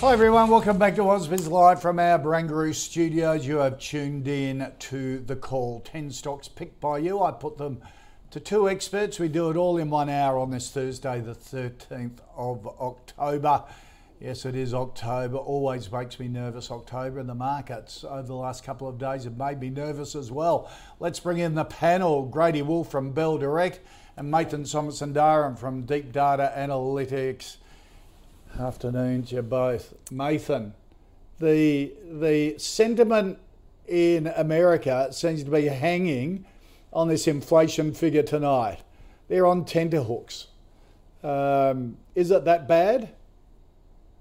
Hi everyone, welcome back to Ausbiz Live from our Barangaroo studios. You have tuned in to the call. 10 stocks picked by you. I put them to two experts. We do it all in one hour on this Thursday, the 13th of October. Yes, it is October. Always makes me nervous, October, and the markets over the last couple of days have made me nervous as well. Let's bring in the panel Grady Wulff from Bell Direct and Mathan Somasundaram from Deep Data Analytics. Afternoon to you both. Nathan, the, the sentiment in America seems to be hanging on this inflation figure tonight. They're on tenterhooks. Um, is it that bad?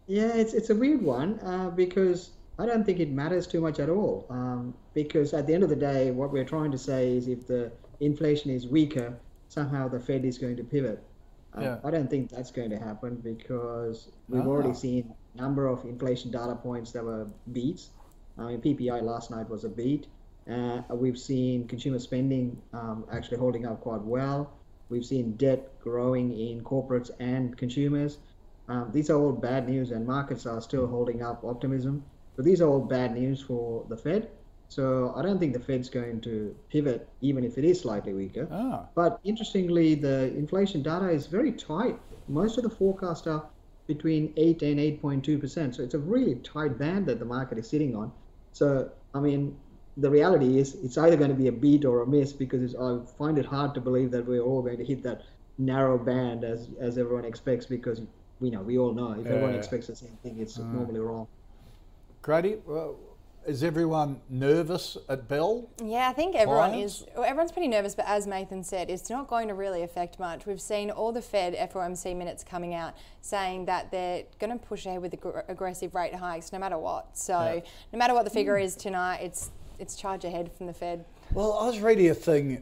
Yeah, it's, it's a weird one uh, because I don't think it matters too much at all. Um, because at the end of the day, what we're trying to say is if the inflation is weaker, somehow the Fed is going to pivot. Uh, yeah. I don't think that's going to happen because we've oh. already seen a number of inflation data points that were beats. I mean, PPI last night was a beat. Uh, we've seen consumer spending um, actually holding up quite well. We've seen debt growing in corporates and consumers. Um, these are all bad news, and markets are still holding up optimism. So these are all bad news for the Fed. So I don't think the Fed's going to pivot, even if it is slightly weaker. Ah. But interestingly, the inflation data is very tight. Most of the forecasts are between 8 and 8.2%. So it's a really tight band that the market is sitting on. So, I mean, the reality is it's either going to be a beat or a miss because I find it hard to believe that we're all going to hit that narrow band as, as everyone expects because we know, we all know if yeah. everyone expects the same thing, it's uh. normally wrong. Grady, well, is everyone nervous at Bell? Yeah, I think everyone Clients? is. Well, everyone's pretty nervous, but as Nathan said, it's not going to really affect much. We've seen all the Fed FOMC minutes coming out saying that they're going to push ahead with ag- aggressive rate hikes no matter what. So, yeah. no matter what the figure mm. is tonight, it's it's charge ahead from the Fed. Well, I was reading a thing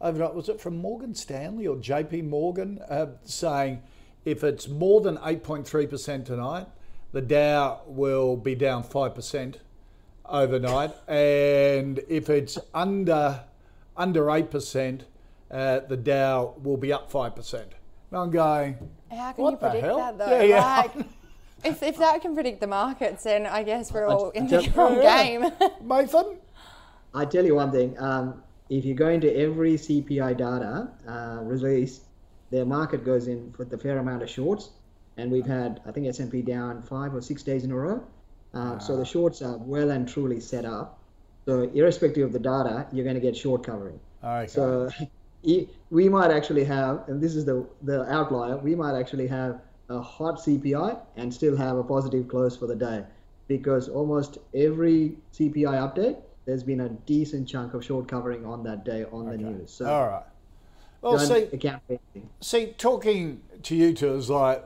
overnight. Was it from Morgan Stanley or JP Morgan uh, saying if it's more than 8.3% tonight, the Dow will be down 5% overnight, and if it's under under eight percent, uh, the Dow will be up five percent. I'm going. How can you predict that though? Yeah, yeah. Like, if, if that can predict the markets, then I guess we're all in the wrong game. Mathan? I tell you one thing. Um, if you go into every CPI data uh, release, the market goes in with a fair amount of shorts, and we've had I think S&P down five or six days in a row. Uh, So the shorts are well and truly set up. So irrespective of the data, you're going to get short covering. All right. So we might actually have, and this is the the outlier, we might actually have a hot CPI and still have a positive close for the day, because almost every CPI update, there's been a decent chunk of short covering on that day on okay. the news. So all right. Well, see, see, talking to you two is like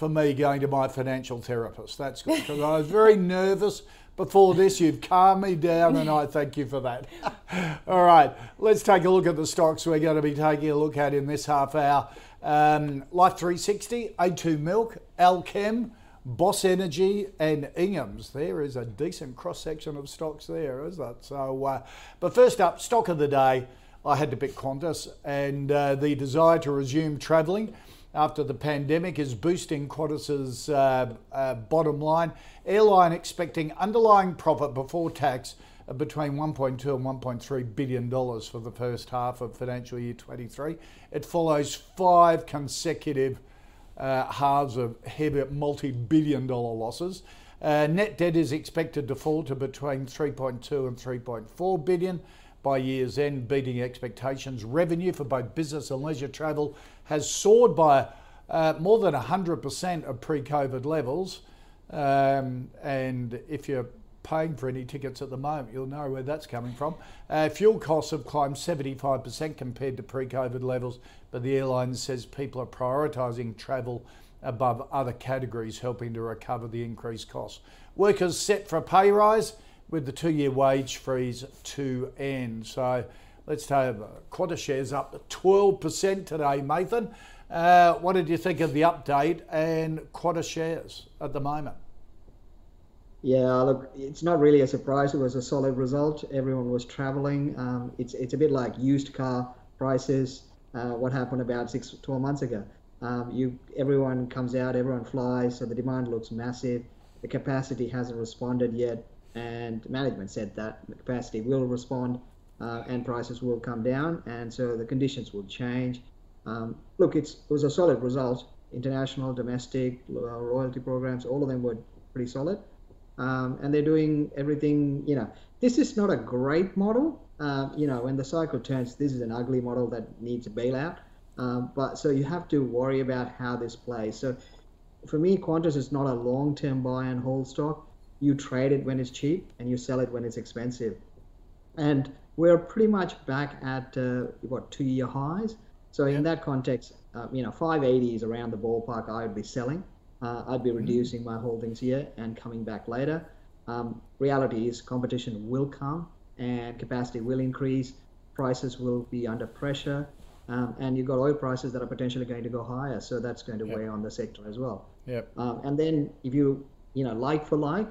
for me going to my financial therapist. That's good because I was very nervous before this. You've calmed me down, and I thank you for that. All right, let's take a look at the stocks we're going to be taking a look at in this half hour. Um, Life 360, A2 Milk, Allkem, Boss Energy, and Ingham's. There is a decent cross section of stocks there, is that? So, uh, but first up, stock of the day. I had to pick Qantas and uh, the desire to resume travelling after the pandemic is boosting Qantas's uh, uh, bottom line. Airline expecting underlying profit before tax of between 1.2 and 1.3 billion dollars for the first half of financial year 23. It follows five consecutive uh, halves of heavy multi-billion dollar losses. Uh, net debt is expected to fall to between 3.2 and 3.4 billion by year's end, beating expectations. Revenue for both business and leisure travel has soared by uh, more than 100% of pre COVID levels. Um, and if you're paying for any tickets at the moment. You'll know where that's coming from. Uh, fuel costs have climbed 75% compared to pre COVID levels, but the airline says people are prioritising travel above other categories, helping to recover the increased costs. Workers set for a pay rise with the two year wage freeze to end. So let's have Qantas shares up 12% today, Nathan. Uh, what did you think of the update and Qantas shares at the moment? Yeah, look, it's not really a surprise. It was a solid result. Everyone was traveling. Um, it's it's a bit like used car prices. Uh, what happened about six, 12 months ago? Um, you everyone comes out, everyone flies, so the demand looks massive. The capacity hasn't responded yet, and management said that the capacity will respond, uh, and prices will come down, and so the conditions will change. Um, look, it was a solid result. International, domestic, royalty programs, all of them were pretty solid um, and they're doing everything. You know, this is not a great model. Uh, you know, when the cycle turns, this is an ugly model that needs a bailout. Um, but so you have to worry about how this plays. So for me, Qantas is not a long-term buy and hold stock. You trade it when it's cheap and you sell it when it's expensive. And we're pretty much back at uh, what two-year highs. So in that context, uh, you know, 580 is around the ballpark I would be selling uh, I'd be mm-hmm. reducing my holdings here and coming back later. Um, reality is competition will come and capacity will increase, prices will be under pressure, um, and you've got oil prices that are potentially going to go higher, so that's going to yep. weigh on the sector as well. Yep. Um, and then if you, you know, like for like,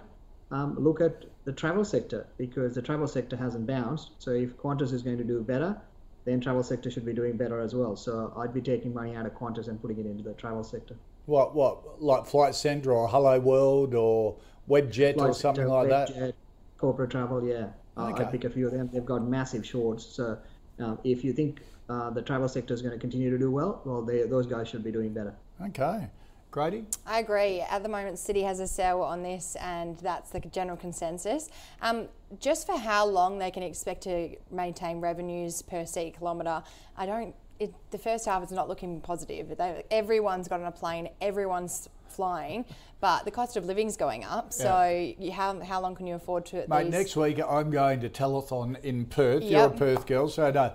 um, look at the travel sector because the travel sector hasn't bounced. So if Qantas is going to do better, then travel sector should be doing better as well. So I'd be taking money out of Qantas and putting it into the travel sector. What what like Flight Centre or Hello World or Webjet Flight or something Center, like Webjet, that? Corporate travel, yeah. Uh. I'd pick a few of them. They've got massive shorts. So uh, if you think uh, the travel sector is going to continue to do well, well, they, those guys should be doing better. Okay. Grady? I agree. At the moment, Citi has a sell on this, and that's the general consensus. Um, just for how long they can expect to maintain revenues per seat kilometre, I don't it, the first half is not looking positive. They, everyone's got on a plane, everyone's flying, but the cost of living's going up. So yeah. you, how, how long can you afford to? Mate, these... next week I'm going to telethon in Perth. Yep. You're a Perth girl, so no,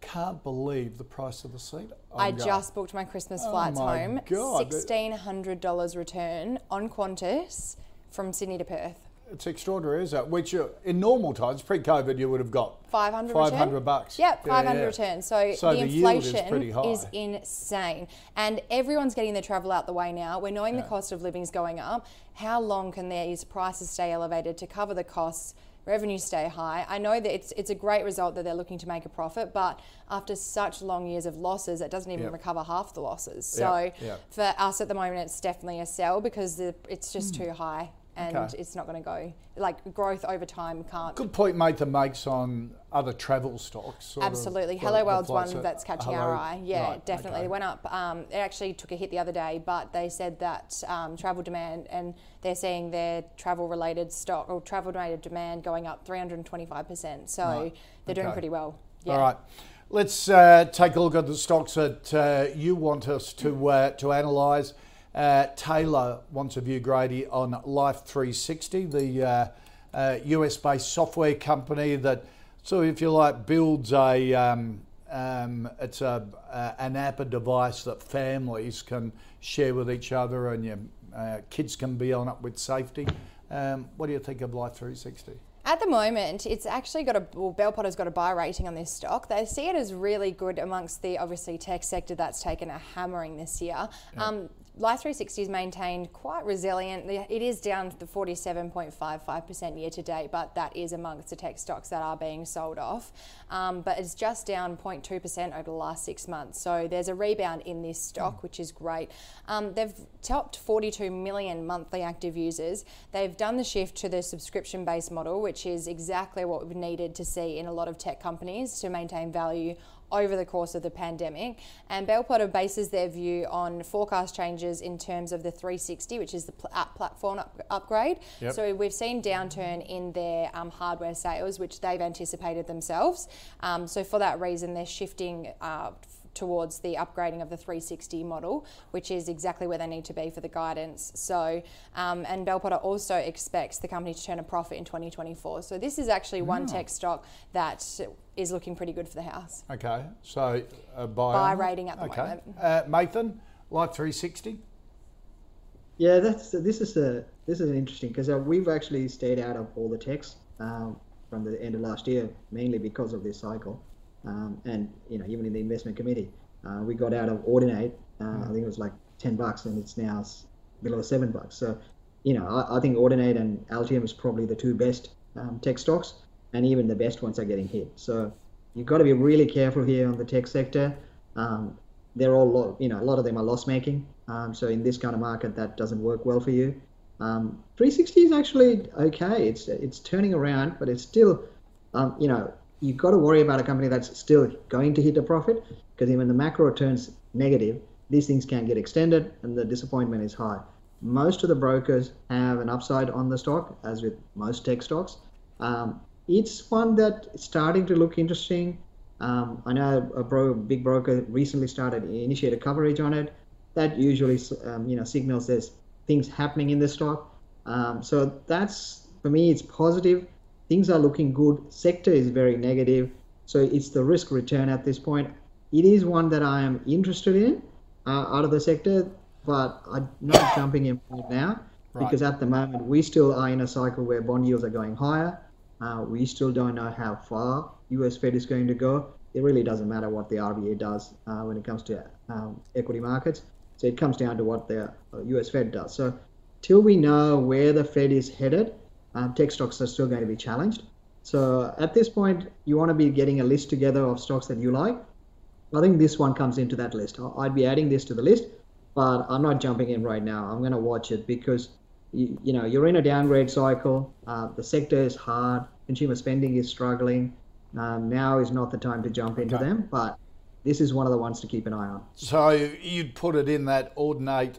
can't believe the price of the seat. I'm i going. just booked my Christmas flights oh my home. Sixteen hundred dollars return on Qantas from Sydney to Perth. It's extraordinary, is it? Which uh, in normal times, pre-COVID, you would have got 500 500 bucks. Yep, 500 yeah, yeah. return. So, so the, the inflation is, is, insane. And everyone's getting their travel out the way now. We're knowing yeah. the cost of living is going up. How long can these prices stay elevated to cover the costs? Revenues stay high. I know that it's it's a great result that they're looking to make a profit, but after such long years of losses, it doesn't even yep. recover half the losses. So yep. Yep. for us at the moment, it's definitely a sell because the, it's just mm. too high and okay. it's not going to go like growth over time can't. Good point, mate. That makes on other travel stocks. Absolutely, Hello World's one that's catching Hello. our eye. Yeah, right. definitely. Okay. It went up. Um, it actually took a hit the other day, but they said that um, travel demand and they're seeing their travel-related stock or travel-related demand going up 325 percent. So right. they're okay. doing pretty well. Yeah. All right. Let's uh, take a look at the stocks that uh, you want us to uh, to analyse. Uh, Taylor wants a view, Grady, on Life 360, the uh, uh, US based software company that, so if you like, builds a. Um, um, it's a, an app, a device that families can share with each other, and your uh, kids can be on it with safety. Um, what do you think of Life 360? At the moment, it's actually got a well, Bell Potter's got a buy rating on this stock. They see it as really good amongst the obviously tech sector that's taken a hammering this year. Yeah. Um, Life 360 is maintained quite resilient. It is down to 47.55% year to date, but that is amongst the tech stocks that are being sold off. Um, but it's just down 0.2% over the last six months. So there's a rebound in this stock, mm. which is great. Um, they've topped 42 million monthly active users. They've done the shift to the subscription based model, which is exactly what we've needed to see in a lot of tech companies to maintain value over the course of the pandemic. And Bell Potter bases their view on forecast changes in terms of the 360, which is the app platform up- upgrade. Yep. So we've seen downturn in their um, hardware sales, which they've anticipated themselves. Um, so for that reason, they're shifting uh, towards the upgrading of the 360 model, which is exactly where they need to be for the guidance. So, um, and Bell Potter also expects the company to turn a profit in 2024. So this is actually one mm. tech stock that is looking pretty good for the house. Okay, so a buy, buy rating at the okay. moment. Uh, Mathan, Life 360. Yeah, that's this is a this is interesting because uh, we've actually stayed out of all the techs um, from the end of last year, mainly because of this cycle, um, and you know even in the investment committee, uh, we got out of Audinate. Uh, mm. I think it was like ten bucks, and it's now below seven bucks. So, you know, I, I think Audinate and Altium is probably the two best um, tech stocks, and even the best ones are getting hit. So you've got to be really careful here on the tech sector. Um, they're all, you know, a lot of them are loss making. Um, so in this kind of market, that doesn't work well for you. Um, 360 is actually okay. It's it's turning around, but it's still, um, you know, you've got to worry about a company that's still going to hit a profit because even the macro turns negative, these things can get extended and the disappointment is high. Most of the brokers have an upside on the stock, as with most tech stocks. Um, it's one that's starting to look interesting. Um, I know a bro, big broker recently started initiated coverage on it that usually um, you know signals there's things happening in the stock. Um, so that's for me, it's positive. Things are looking good. Sector is very negative. So it's the risk return at this point. It is one that I am interested in uh, out of the sector, but I'm not jumping in right now right. because at the moment we still are in a cycle where bond yields are going higher. Uh, we still don't know how far US Fed is going to go. It really doesn't matter what the RBA does uh, when it comes to um, equity markets. So it comes down to what the US uh, Fed does. So till we know where the Fed is headed, um, tech stocks are still going to be challenged. So at this point, you want to be getting a list together of stocks that you like. I think this one comes into that list. I'd be adding this to the list, but I'm not jumping in right now. I'm going to watch it because you, you know you're in a downgrade cycle. Uh, the sector is hard. Consumer spending is struggling. Um, now is not the time to jump into okay. them, but this is one of the ones to keep an eye on. So you'd put it in that Audinate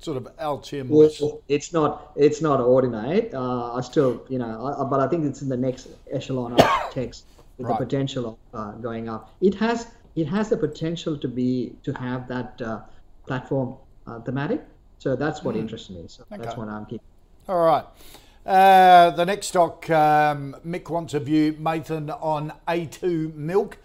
sort of Altium well, it's not it's not Audinate. Uh, I still you know, I, but I think it's in the next echelon of techs with right. the potential of uh, going up. It has it has the potential to be to have that uh, platform uh, thematic. So that's what mm. interests me. So okay. that's what I'm keeping. All right. Uh, the next stock, um, Mick wants a view, Nathan, on A2 Milk,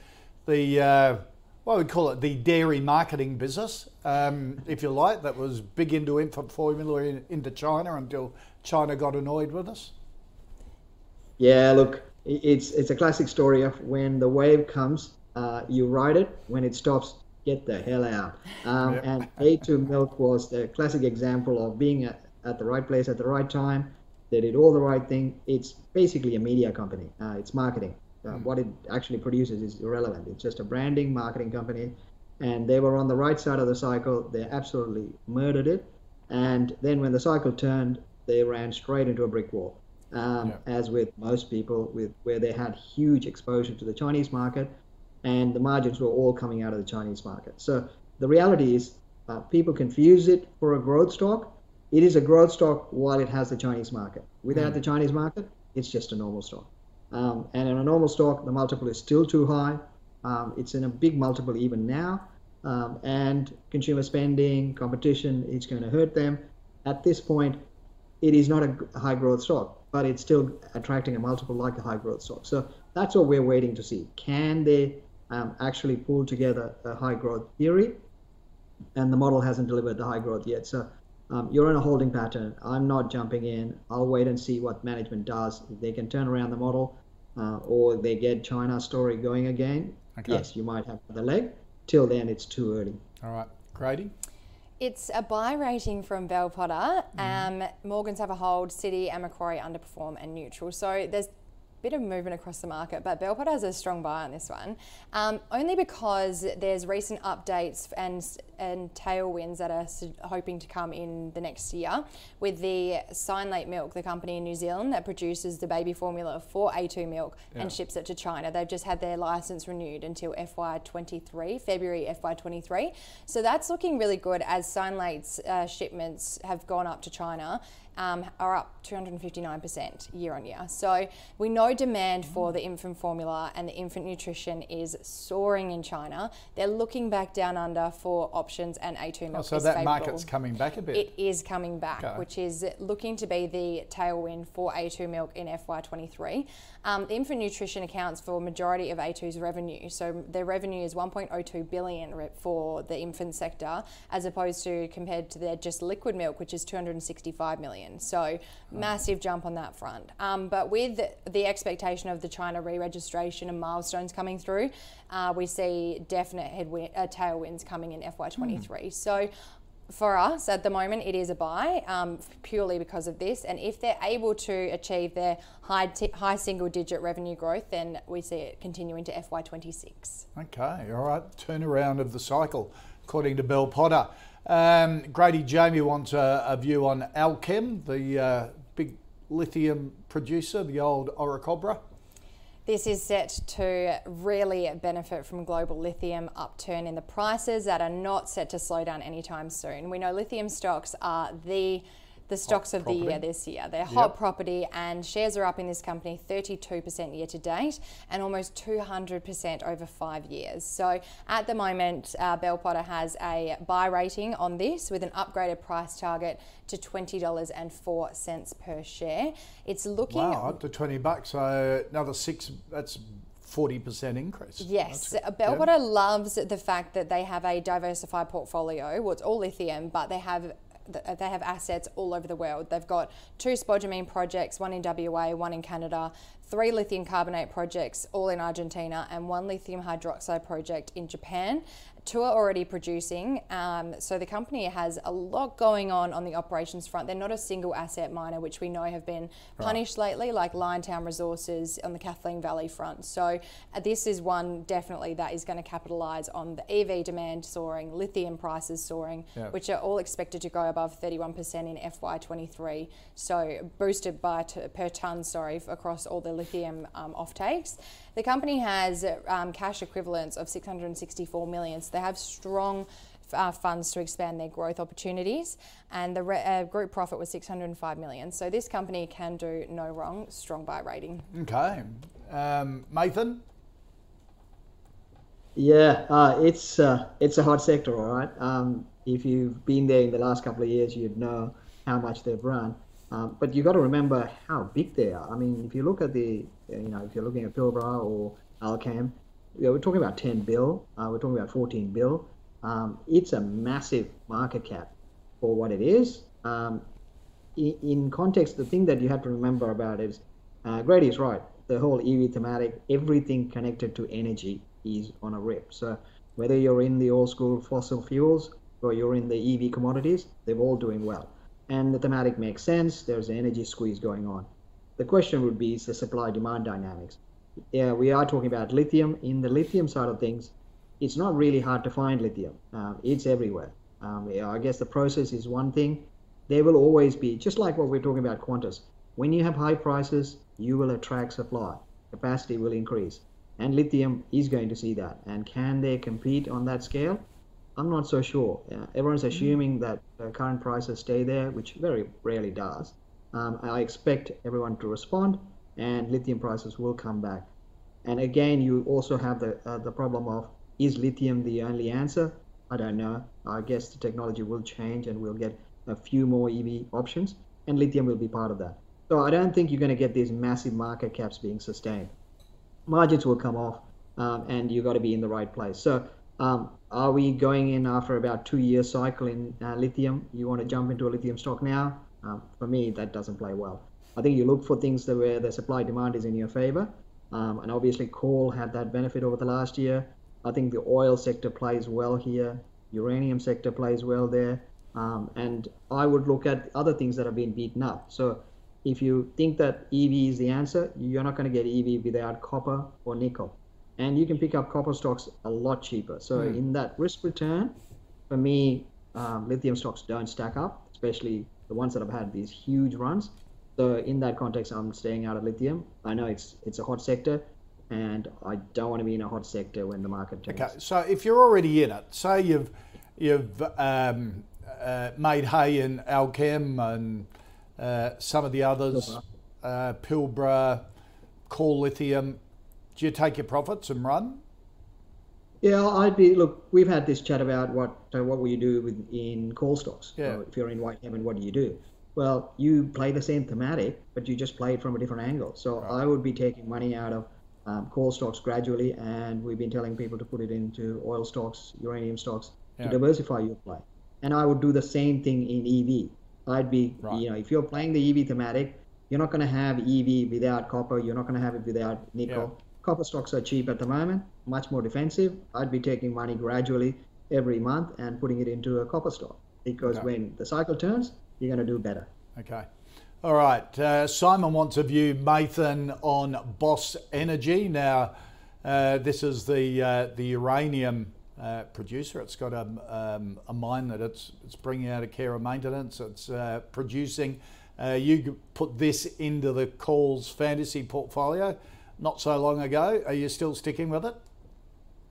the uh, well, we call it the dairy marketing business, um, if you like, that was big into infant formula in, into China until China got annoyed with us. Yeah, look, it's it's a classic story of when the wave comes, uh, you ride it. When it stops, get the hell out. Um, yep. And A2 Milk was the classic example of being at, at the right place at the right time. They did all the right thing. It's basically a media company. Uh, it's marketing. Uh, hmm. what it actually produces is irrelevant. It's just a branding marketing company, and they were on the right side of the cycle. They absolutely murdered it, and then when the cycle turned, they ran straight into a brick wall. Um, yeah. As with most people, with where they had huge exposure to the Chinese market, and the margins were all coming out of the Chinese market. So the reality is, uh, people confuse it for a growth stock. It is a growth stock while it has the Chinese market. Without mm. the Chinese market, it's just a normal stock. Um, and in a normal stock, the multiple is still too high. Um, it's in a big multiple even now. Um, and consumer spending, competition, it's going to hurt them. At this point, it is not a high growth stock, but it's still attracting a multiple like a high growth stock. So that's what we're waiting to see. Can they um, actually pulled together a high growth theory? And the model hasn't delivered the high growth yet. So um, you're in a holding pattern. I'm not jumping in. I'll wait and see what management does. If they can turn around the model, uh, or they get China story going again, okay. yes, you might have the leg. Till then, it's too early. All right, Grady. It's a buy rating from Bell Potter. Mm. Um, Morgans have a hold, Citi and Macquarie underperform and neutral. So there's bit of movement across the market, but Bell Potter has a strong buy on this one, um, only because there's recent updates and and tailwinds that are hoping to come in the next year with the Synlait Milk, the company in New Zealand that produces the baby formula for A2 milk yeah. and ships it to China. They've just had their license renewed until FY23, February FY23. So that's looking really good as Synlait's uh, shipments have gone up to China um, are up 259% year on year. So we know demand for the infant formula and the infant nutrition is soaring in China. They're looking back down under for options and A2 milk. Oh, so that favorable. market's coming back a bit. It is coming back, okay. which is looking to be the tailwind for A2 milk in FY23. Um, the infant nutrition accounts for majority of A2's revenue. So their revenue is 1.02 billion for the infant sector, as opposed to compared to their just liquid milk, which is 265 million. So massive jump on that front. Um, but with the expectation of the China re-registration and milestones coming through, uh, we see definite headwind, uh, tailwinds coming in FY23. Mm. So for us at the moment, it is a buy um, purely because of this. And if they're able to achieve their high, t- high single digit revenue growth, then we see it continuing to FY26. Okay, all right. Turnaround of the cycle, according to Bell Potter. Um, Grady Jamie wants a, a, view on Allkem, the uh, big lithium producer, the old Orocobre. This is set to really benefit from global lithium upturn in the prices that are not set to slow down anytime soon. We know lithium stocks are the the stocks hot of property. the year this year. They're hot yep. property, and shares are up in this company 32% year to date and almost 200% over five years. So at the moment, uh, Bell Potter has a buy rating on this with an upgraded price target to $20.04 per share. It's looking. Wow, up to 20 bucks. So another six, that's 40% increase. Yes. Bell Potter yeah. loves the fact that they have a diversified portfolio. Well, it's all lithium, but they have they have assets all over the world. They've got two spodumene projects, one in WA, one in Canada, three lithium carbonate projects, all in Argentina, and one lithium hydroxide project in Japan two are already producing. Um, so the company has a lot going on on the operations front. They're not a single asset miner, which we know have been punished right. lately, like Liontown Resources on the Kathleen Valley front. So uh, this is one definitely that is going to capitalise on the EV demand soaring, lithium prices soaring, which are all expected to go above 31% in FY23. So boosted by t- per tonne, sorry, across all the lithium um, offtakes. The company has um, cash equivalents of 664 million, so they have strong uh, funds to expand their growth opportunities, and the re- uh, group profit was 605 million. So this company can do no wrong. Strong buy rating. Okay, um, Mathan. Yeah, uh, it's uh, it's a hot sector, all right. Um, if you've been there in the last couple of years, you'd know how much they've run. Um, but you've got to remember how big they are. I mean, if you look at the, you know, if you're looking at Pilbara or Allkem, you know, we're talking about 10 bill, uh, we're talking about 14 bill. Um, it's a massive market cap for what it is. Um, in, in, context, the thing that you have to remember about is uh, Grady is right. The whole EV thematic, everything connected to energy is on a rip. So whether you're in the old school fossil fuels or you're in the EV commodities, they're all doing well and the thematic makes sense. There's an energy squeeze going on. The question would be is the supply demand dynamics. Yeah, we are talking about lithium. In the lithium side of things, it's not really hard to find lithium. Uh, it's everywhere. Um, yeah, I guess the process is one thing. There will always be, just like what we're talking about Qantas, when you have high prices, you will attract supply. Capacity will increase. And lithium is going to see that. And can they compete on that scale? I'm not so sure. Uh, everyone's assuming that the current prices stay there, which very rarely does. Um, I expect everyone to respond, and lithium prices will come back. And again, you also have the uh, the problem of is lithium the only answer? I don't know. I guess the technology will change, and we'll get a few more EV options, and lithium will be part of that. So I don't think you're going to get these massive market caps being sustained. Margins will come off, um, and you've got to be in the right place. So um, are we going in after about two year cycle in uh, lithium? You want to jump into a lithium stock now? Um, for me, that doesn't play well. I think you look for things that where the supply demand is in your favor. Um, and obviously, coal had that benefit over the last year. I think the oil sector plays well here. Uranium sector plays well there. Um, and I would look at other things that have been beaten up. So if you think that EV is the answer, you're not going to get EV without copper or nickel and you can pick up copper stocks a lot cheaper. So mm. in that risk return, for me, um, lithium stocks don't stack up, especially the ones that have had these huge runs. So in that context, I'm staying out of lithium. I know it's it's a hot sector, and I don't want to be in a hot sector when the market turns. Okay, so if you're already in it, say you've you've um, uh, made hay in Allkem and uh, some of the others, uh, Pilbara, Core Lithium. Do you take your profits and run? Yeah, I'd be. Look, we've had this chat about what uh, what will you do with in call stocks. Yeah. So if you're in Whitehaven, what do you do? Well, you play the same thematic, but you just play it from a different angle. So right. I would be taking money out of um, coal stocks gradually, and we've been telling people to put it into oil stocks, uranium stocks yeah. to diversify your play. And I would do the same thing in EV. I'd be, right. you know, if you're playing the EV thematic, you're not going to have EV without copper. You're not going to have it without nickel. Yeah. Copper stocks are cheap at the moment, much more defensive. I'd be taking money gradually every month and putting it into a copper stock because okay. when the cycle turns, you're going to do better. Okay. All right. Uh, Simon wants a view, Nathan, on Boss Energy. Now, uh, this is the uh, the uranium uh, producer. It's got a, um, a mine that it's it's bringing out of care and maintenance. It's uh, producing. Uh, you put this into the calls fantasy portfolio not so long ago. Are you still sticking with it?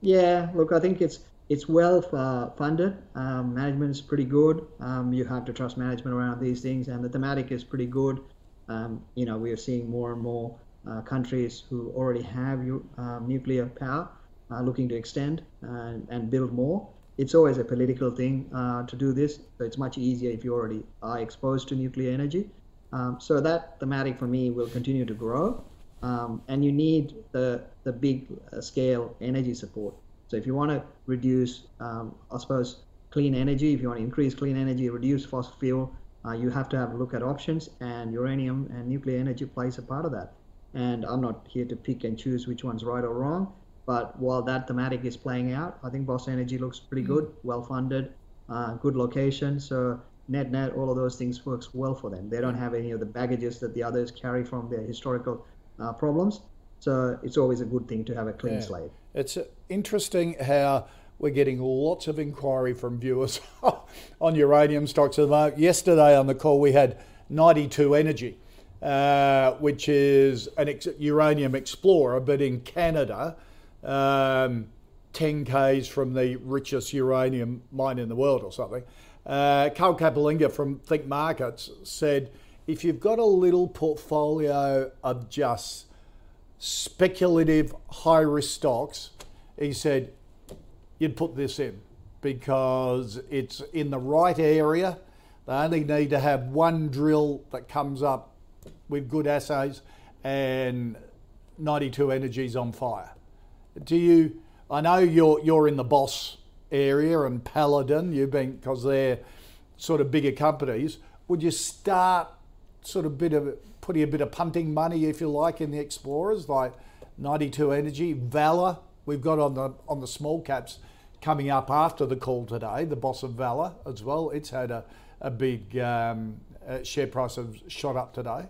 Yeah. Look, I think it's it's well funded. Um, management is pretty good. Um, you have to trust management around these things, and the thematic is pretty good. Um, you know, we are seeing more and more uh, countries who already have um, nuclear power uh, looking to extend and, and, build more. It's always a political thing uh, to do this, so it's much easier if you already are exposed to nuclear energy. Um, so that thematic for me will continue to grow, um, and you need the the big uh, scale energy support. So if you want to reduce, um, I suppose, clean energy, if you want to increase clean energy, reduce fossil fuel, uh, you have to have a look at options, and uranium and nuclear energy plays a part of that. And I'm not here to pick and choose which one's right or wrong, but while that thematic is playing out, I think Boss Energy looks pretty good, mm. well funded, uh, good location. So net net, all of those things works well for them. They don't have any of the baggages that the others carry from their historical uh, problems. So it's always a good thing to have a clean yeah. slate. It's interesting how we're getting lots of inquiry from viewers on uranium stocks. The yesterday on the call, we had 92 Energy, uh, which is an ex- uranium explorer, but in Canada, um, 10 Ks from the richest uranium mine in the world or something. Uh, Carl Capolingua from Think Markets said if you've got a little portfolio of just speculative high risk stocks, he said you'd put this in because it's in the right area. They only need to have one drill that comes up with good assays and 92 energies on fire. Do you? I know you're you're in the Boss area and Paladin. You've been because they're sort of bigger companies. Would you start sort of bit of putting a bit of punting money, if you like, in the explorers, like 92 Energy, Valor. We've got on the on the small caps coming up after the call today. The boss of Valor as well. It's had a a big um, uh, share price have shot up today.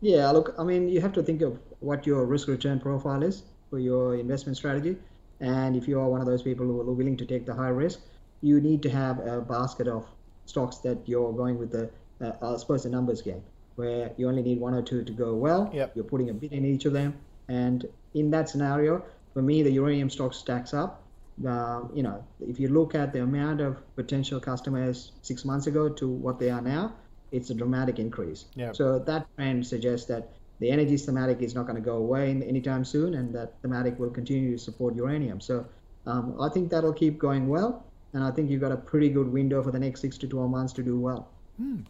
Yeah, look, I mean, you have to think of what your risk return profile is for your investment strategy. And if you are one of those people who are willing to take the high risk, you need to have a basket of stocks that you're going with the, uh, I suppose, the numbers game where you only need one or two to go well. Yep. You're putting a bit in each of them. And in that scenario, for me, the uranium stock stacks up. Uh, you know, if you look at the amount of potential customers six months ago to what they are now, it's a dramatic increase. Yep. So that trend suggests that the energy thematic is not going to go away anytime soon, and that thematic will continue to support uranium. So um, I think that'll keep going well, and I think you've got a pretty good window for the next six to 12 months to do well. Hmm.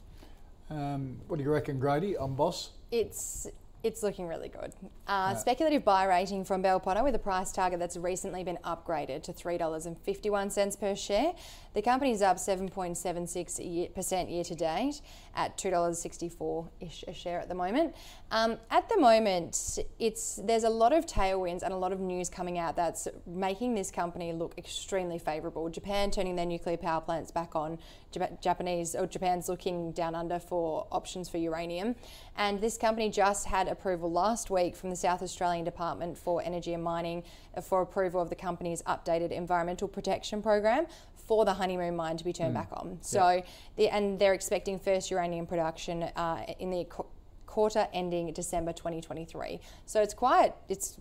Um, what do you reckon, Grady, on Boss? It's it's looking really good. Uh, speculative buy rating from Bell Potter with a price target that's recently been upgraded to $3.51 per share. The company's up 7.76% year to date at $2.64 ish a share at the moment. Um, at the moment, it's there's a lot of tailwinds and a lot of news coming out that's making this company look extremely favourable. Japan turning their nuclear power plants back on, Japanese or Japan's looking down under for options for uranium, and this company just had approval last week from the South Australian Department for Energy and Mining for approval of the company's updated environmental protection program for the honeymoon mine to be turned mm. back on. So, yeah. the, and they're expecting first uranium production uh, in the qu- quarter ending December 2023. So it's quite, it's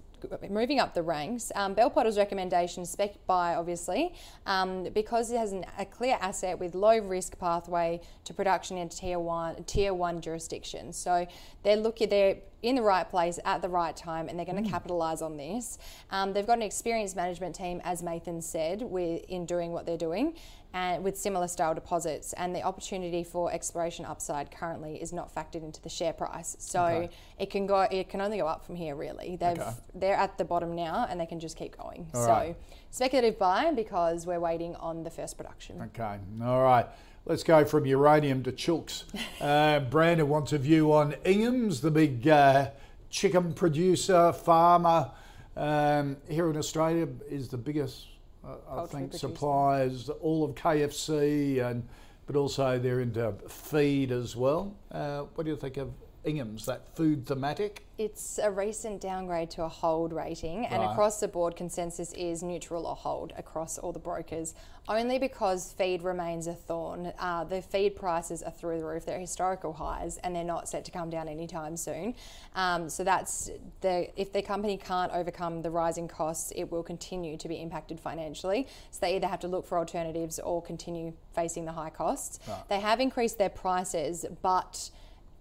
moving up the ranks. Um, Bell Potter's recommendation, spec buy obviously, um, because it has an, a clear asset with low risk pathway to production in tier one tier one jurisdictions. So they're looking they're in the right place at the right time, and they're going to mm. capitalise on this. Um, they've got an experienced management team, as Nathan said, with, in doing what they're doing, and with similar style deposits. And the opportunity for exploration upside currently is not factored into the share price. So okay. it can go, it can only go up from here. Really, they've okay. they're at the bottom now, and they can just keep going. All so right. speculative buy because we're waiting on the first production. Okay, all right. Let's go from uranium to chooks. Uh, Brandon wants a view on Ingham's, the big uh, chicken producer, farmer um, here in Australia, is the biggest I think supplies all of KFC and but also they're into feed as well. Uh, what do you think of Ingham's, that food thematic? It's a recent downgrade to a hold rating, and right. across the board, consensus is neutral or hold across all the brokers, only because feed remains a thorn. Uh, the feed prices are through the roof; they're historical highs, and they're not set to come down anytime soon. Um, so that's the if the company can't overcome the rising costs, it will continue to be impacted financially. So they either have to look for alternatives or continue facing the high costs. Right. They have increased their prices, but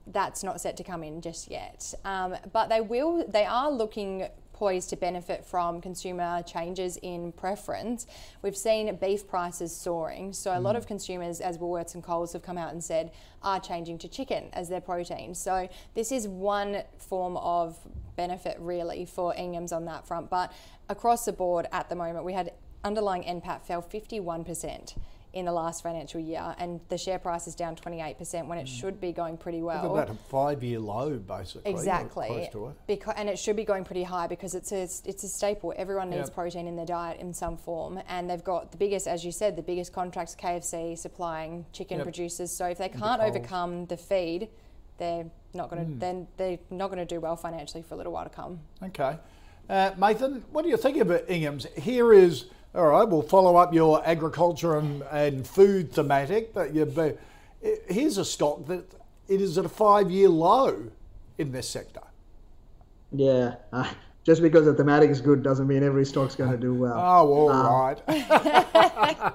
that's not set to come in just yet. Um, but they will. They are looking poised to benefit from consumer changes in preference. We've seen beef prices soaring, so a lot mm. of consumers, as Woolworths and Coles have come out and said, are changing to chicken as their protein. So this is one form of benefit really for Ingham's on that front. But across the board at the moment, we had underlying NPAT fell 51% in the last financial year, and the share price is down 28% when it mm. should be going pretty well. At that five-year low, basically. Exactly. Because, and it should be going pretty high because it's a, it's a staple. Everyone needs yep. protein in their diet in some form, and they've got the biggest, as you said, the biggest contracts KFC supplying chicken yep. producers. So if they can't the overcome the feed, they're not going to mm. then they're not going to do well financially for a little while to come. Okay, uh, Mathan, what do you think of it, Ingham's? Here is all right, we'll follow up your agriculture and, and food thematic, but you, here's a stock that it is at a five-year low in this sector. Yeah, uh, just because the thematic is good doesn't mean every stock's going to do well. Oh, all um, right.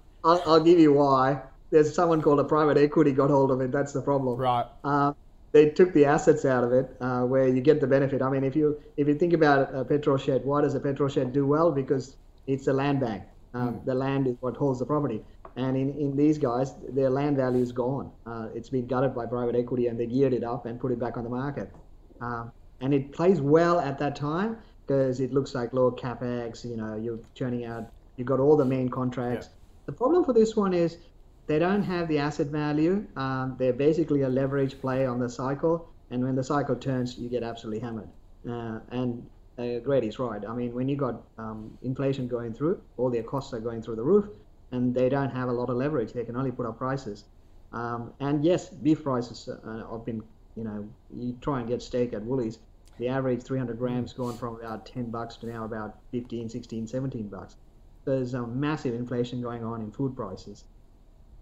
I'll, I'll, give you why. There's someone called a private equity got hold of it. That's the problem. Right. Uh, they took the assets out of it, uh, where you get the benefit. I mean, if you if you think about a petrol shed, why does a petrol shed do well? Because it's a land bank. Um, mm. The land is what holds the property. And in, in these guys, their land value is gone. Uh, it's been gutted by private equity and they geared it up and put it back on the market. Um, and it plays well at that time because it looks like low capex, you know, you're churning out, you've got all the main contracts. Yeah. The problem for this one is they don't have the asset value. Um, they're basically a leverage play on the cycle. And when the cycle turns, you get absolutely hammered. Uh, and uh, Grady's right. I mean, when you got um, inflation going through, all their costs are going through the roof, and they don't have a lot of leverage. They can only put up prices. Um, and yes, beef prices uh, have been, you know, you try and get steak at Woolies. The average 300 grams gone from about 10 bucks to now about 15, 16, 17 bucks. There's a massive inflation going on in food prices.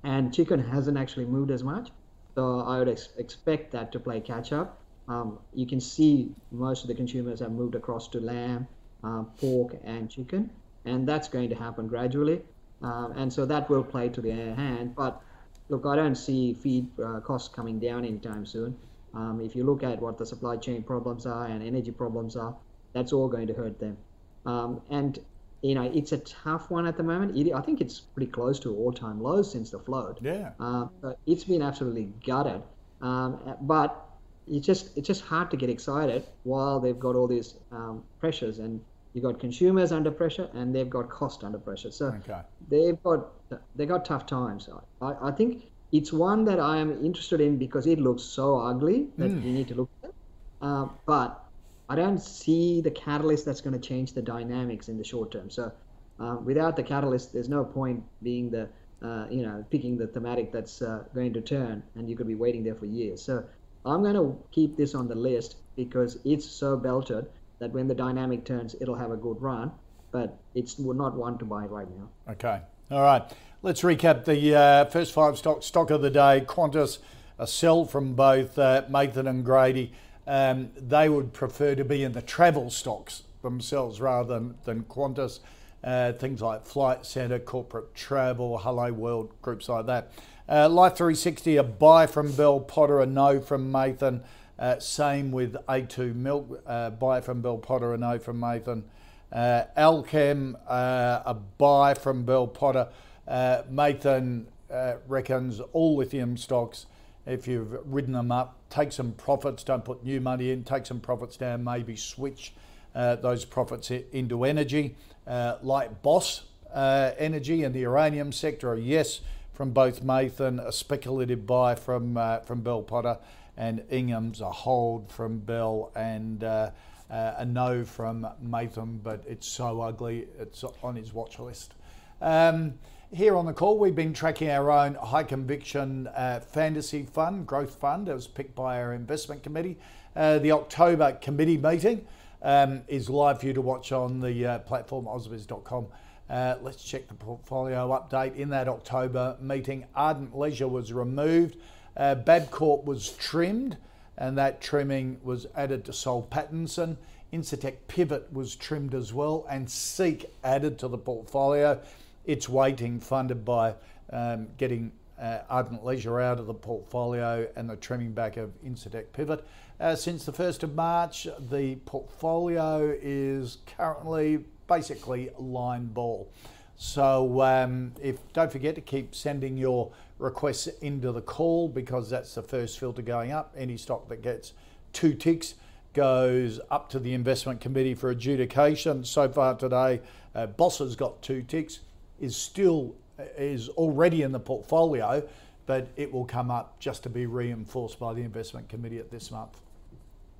And chicken hasn't actually moved as much. So I would ex- expect that to play catch up um, you can see most of the consumers have moved across to lamb, uh, pork, and chicken, and that's going to happen gradually. Um, and so that will play to their hand. But look, I don't see feed uh, costs coming down anytime soon. Um, if you look at what the supply chain problems are and energy problems are, that's all going to hurt them. Um, and you know, it's a tough one at the moment. It, I think it's pretty close to all-time lows since the flood. Yeah. Uh, it's been absolutely gutted. Um, but it's just it's just hard to get excited while they've got all these um, pressures and you've got consumers under pressure and they've got cost under pressure. So okay. they've got they got tough times. I, I think it's one that I am interested in because it looks so ugly that mm. you need to look at. Uh, but I don't see the catalyst that's going to change the dynamics in the short term. So uh, without the catalyst, there's no point being the uh, you know picking the thematic that's uh, going to turn, and you could be waiting there for years. So I'm going to keep this on the list because it's so belted that when the dynamic turns, it'll have a good run. But it's would not one to buy right now. Okay. All right. Let's recap the uh, first five stock stock of the day. Qantas, a sell from both uh, Mathan and Grady. um, they would prefer to be in the travel stocks themselves rather than, than Qantas. Uh, things like Flight Centre, Corporate Travel, Hello World, groups like that. Uh, Life 360, a buy from Bell Potter, a no from Nathan. Uh, same with A2 Milk, uh, buy from Bell Potter, a no from Nathan. Uh, Allkem, uh, a buy from Bell Potter. Uh, Mathan uh, reckons all lithium stocks, if you've ridden them up, take some profits, don't put new money in, take some profits down, maybe switch uh, those profits into energy. Like Boss Energy and the uranium sector, yes from both Mathan, a speculative buy from, from Bell Potter, and Ingham's a hold from Bell and uh, a no from Mathan, but it's so ugly, it's on his watch list. Um, here on the call, we've been tracking our own high conviction uh, fantasy fund, growth fund. It was picked by our investment committee. Uh, the October committee meeting um, is live for you to watch on the uh, platform ausbiz.com. Uh, let's check the portfolio update. In that October meeting, Ardent Leisure was removed, uh, Bapcor was trimmed and that trimming was added to Soul Pattinson. Incitec Pivot was trimmed as well, and Seek added to the portfolio. It's waiting, funded by um, getting uh, Ardent Leisure out of the portfolio and the trimming back of Incitec Pivot. Uh, since the 1st of March, the portfolio is currently basically line ball. So um, if don't forget to keep sending your requests into the call because that's the first filter going up. Any stock that gets two ticks goes up to the investment committee for adjudication. So far today, uh, Boss has got two ticks, is still is already in the portfolio, but it will come up just to be reinforced by the investment committee at this month.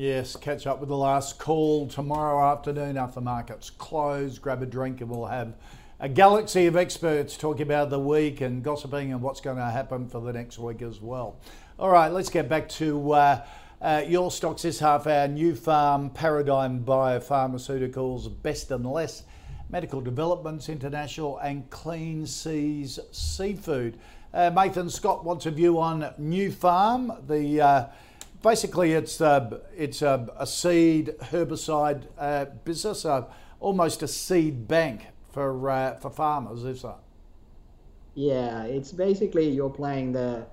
Yes, catch up with the last call tomorrow afternoon after markets close. Grab a drink and we'll have a galaxy of experts talking about the week and gossiping and what's going to happen for the next week as well. All right, let's get back to uh, uh, your stocks this half hour. Nufarm, Paradigm Biopharmaceuticals, Best and Less, Medical Developments International, and Clean Seas Seafood. Uh, Mathan Scott wants a view on Nufarm, the uh, basically it's a, it's a, a seed herbicide uh, business, uh, almost a seed bank for uh, for farmers, is that? Yeah, it's basically you're playing the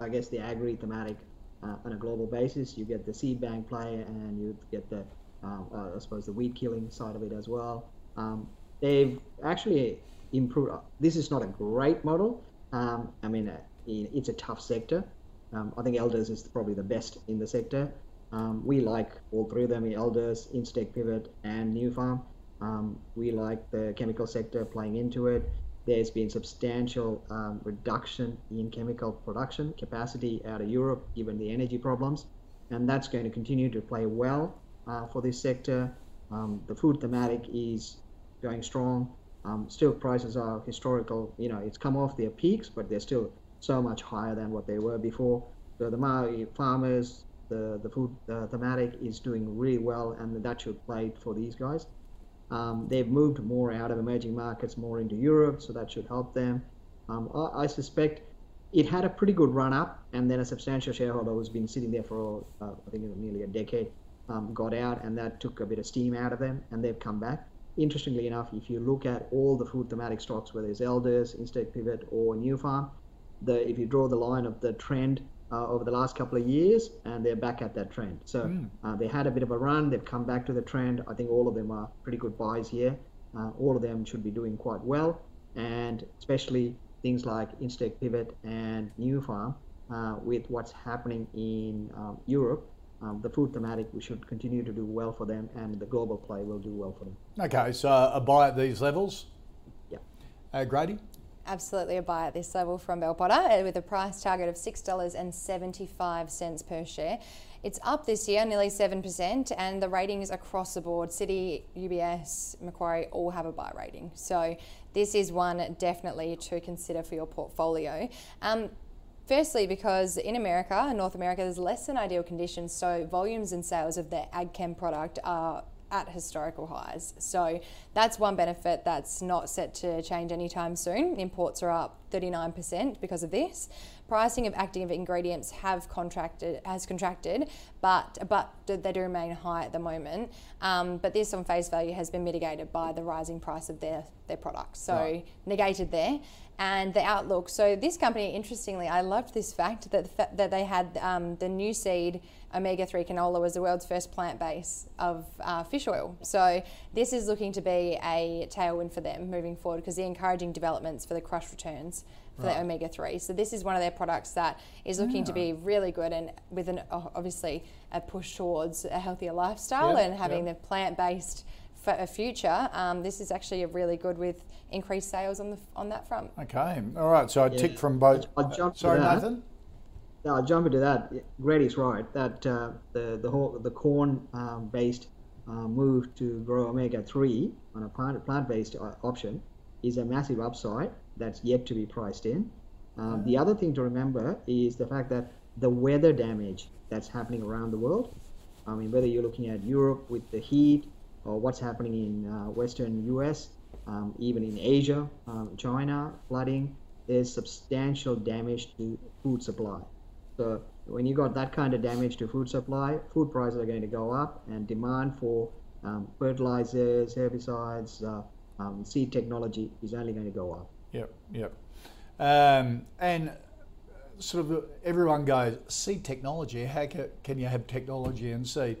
I guess the agri thematic uh, on a global basis. You get the seed bank play, and you get the uh, I suppose the weed killing side of it as well. Um, they've actually improved. This is not a great model. Um, I mean, it's a tough sector. Um, I think Elders is probably the best in the sector. Um, we like all three of them, Elders, Incitec Pivot, and Nufarm. Um, we like the chemical sector playing into it. There's been substantial um, reduction in chemical production capacity out of Europe, given the energy problems, and that's going to continue to play well uh, for this sector. Um, the food thematic is going strong. Um, still, prices are historical. You know, it's come off their peaks, but they're still so much higher than what they were before. So the Maori farmers, the the food the thematic is doing really well, and that should play for these guys. Um, they've moved more out of emerging markets, more into Europe, so that should help them. Um, I, I, suspect it had a pretty good run up, and then a substantial shareholder who's been sitting there for uh, I think nearly a decade um, got out, and that took a bit of steam out of them, and they've come back. Interestingly enough, if you look at all the food thematic stocks, whether it's Elders, Incitec Pivot, or Nufarm, the if you draw the line of the trend uh, over the last couple of years, and they're back at that trend. So mm. uh, they had a bit of a run. They've come back to the trend. I think all of them are pretty good buys here. Uh, all of them should be doing quite well, and especially things like Incitec Pivot and Nufarm, uh, with what's happening in um, Europe. Um, the food thematic, we should continue to do well for them, and the global play will do well for them. Okay, so a buy at these levels. Yeah. Uh, Grady absolutely a buy at this level from Bell Potter uh, with a price target of $6.75 per share. it's up this year, nearly 7%, and the ratings across the board, Citi, UBS, Macquarie, all have a buy rating. So this is one definitely to consider for your portfolio. Um, Firstly, because in America, North America, there's less than ideal conditions, so volumes and sales of their AgChem product are at historical highs. So that's one benefit that's not set to change anytime soon. Imports are up 39% because of this. Pricing of active ingredients have contracted has contracted, but but they do remain high at the moment. Um, but this on face value has been mitigated by the rising price of their their products, so right. negated there and the outlook. So this company, interestingly, I loved this fact that the that they had um, the Nuseed omega-3 canola was the world's first plant base of uh, fish oil. So this is looking to be a tailwind for them moving forward because they're encouraging developments for the crush returns for right. the omega-3. So this is one of their products that is looking yeah. to be really good and with an obviously a push towards a healthier lifestyle yep, and having yep. the plant-based for a future, um, this is actually a really good with increased sales on the on that front. Okay, all right. So I yeah. tick from both. I'll Sorry, Nathan. I'll jump into that. Grady's right that uh, the the whole the corn um, based uh, move to grow omega three on a plant plant based uh, option is a massive upside that's yet to be priced in. Um, the other thing to remember is the fact that the weather damage that's happening around the world. I mean, whether you're looking at Europe with the heat, or what's happening in uh, Western U.S., um, even in Asia, um, China, flooding, there's substantial damage to food supply. So when you got that kind of damage to food supply, food prices are going to go up, and demand for um, fertilizers, herbicides, uh, um, seed technology is only going to go up. Yep, yep. Um, and sort of everyone goes, seed technology, how can you have technology in seed?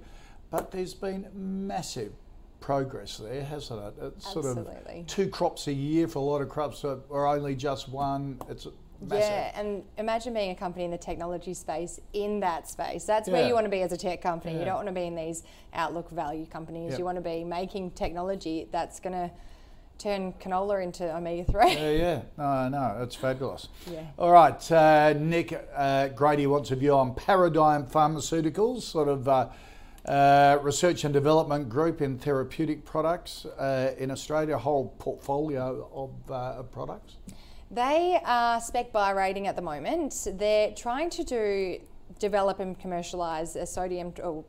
But there's been massive progress there, hasn't it? It's Absolutely. sort of two crops a year for a lot of crops, or only just one. It's massive. Yeah, and imagine being a company in the technology space in that space. That's yeah. where you want to be as a tech company. Yeah. You don't want to be in these outlook value companies. Yep. You want to be making technology that's going to turn canola into omega 3. Yeah, yeah. No, no, it's fabulous. Yeah. All right, uh, Nick uh, Grady wants a view on Paradigm Pharmaceuticals, sort of. Uh, uh, research and development group in therapeutic products uh, in Australia, a whole portfolio of, uh, of products? They are spec buy rating at the moment. They're trying to do develop and commercialise a sodium or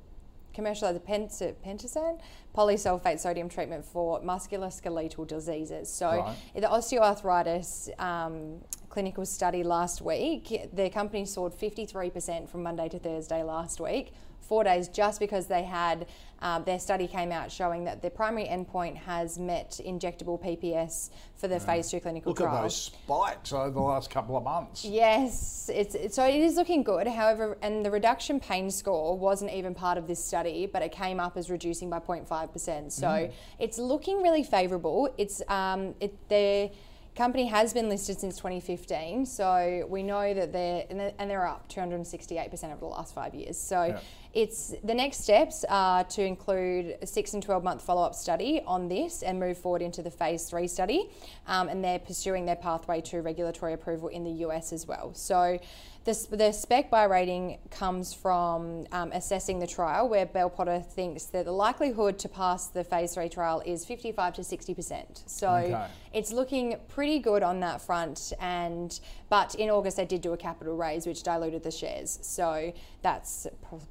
commercialise a pentosan polysulfate sodium treatment for musculoskeletal diseases. So right. the osteoarthritis um, clinical study last week, their company soared 53% from Monday to Thursday last week four days just because they had um, their study came out showing that the primary endpoint has met injectable PPS for the yeah. phase two clinical Look trial. Look at those spikes over the last couple of months. Yes, it's, it's, so it is looking good. However, and the reduction pain score wasn't even part of this study, but it came up as reducing by 0.5%. So mm. it's looking really favourable. It's um, it the company has been listed since 2015, so we know that they're and they're up 268% over the last five years. So yeah. It's the next steps are to include a six and 12 month follow up study on this and move forward into the phase three study. Um, and they're pursuing their pathway to regulatory approval in the US as well. So the, the spec buy rating comes from um, assessing the trial, where Bell Potter thinks that the likelihood to pass the phase three trial is 55 to 60%. So okay. it's looking pretty good on that front. And but in August they did do a capital raise, which diluted the shares. So that's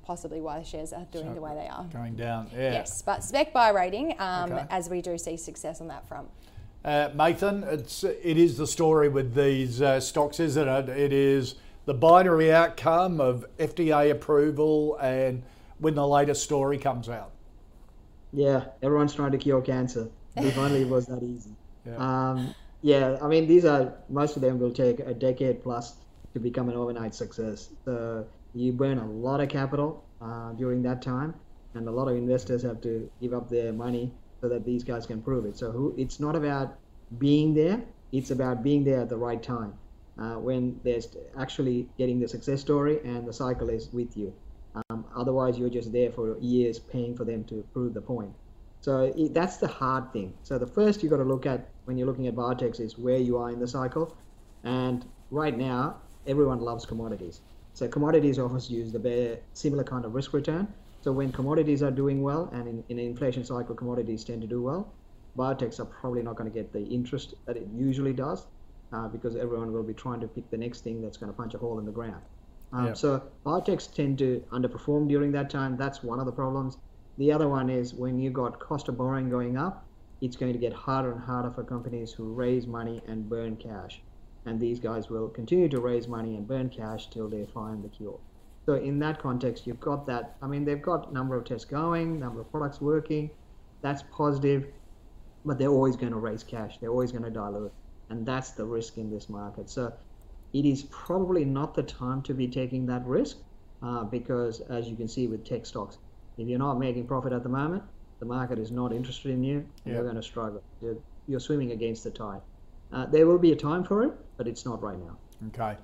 possibly why the shares are doing so the way they are. Going down, yeah. Yes, but spec buy rating, um, okay. as we do see success on that front. Uh, Mathan, it's it is the story with these uh, stocks, isn't it? It is the binary outcome of FDA approval and when the latest story comes out. Yeah, everyone's trying to cure cancer. If only it was that easy. Yeah. Um, yeah, I mean, these are most of them will take a decade plus to become an overnight success. So you burn a lot of capital uh, during that time, and a lot of investors have to give up their money so that these guys can prove it. So who, it's not about being there; it's about being there at the right time uh, when there's actually getting the success story and the cycle is with you. Um, otherwise, you're just there for years paying for them to prove the point. So it, that's the hard thing. So the first you've got to look at when you're looking at biotechs is where you are in the cycle. And right now, everyone loves commodities. So commodities offers use the similar kind of risk return. So when commodities are doing well, and in, in an inflation cycle, commodities tend to do well, biotechs are probably not going to get the interest that it usually does uh, because everyone will be trying to pick the next thing that's going to punch a hole in the ground. Um, yeah. So biotechs tend to underperform during that time. That's one of the problems. The other one is when you got cost of borrowing going up, it's going to get harder and harder for companies who raise money and burn cash. And these guys will continue to raise money and burn cash till they find the cure. So in that context, you've got that. I mean, they've got number of tests going, number of products working. That's positive, but they're always going to raise cash. They're always going to dilute, and that's the risk in this market. So it is probably not the time to be taking that risk uh, because, as you can see with tech stocks, if you're not making profit at the moment, the market is not interested in you, yep. you're going to struggle. You're, you're, swimming against the tide. Uh, there will be a time for it, but it's not right now. Okay.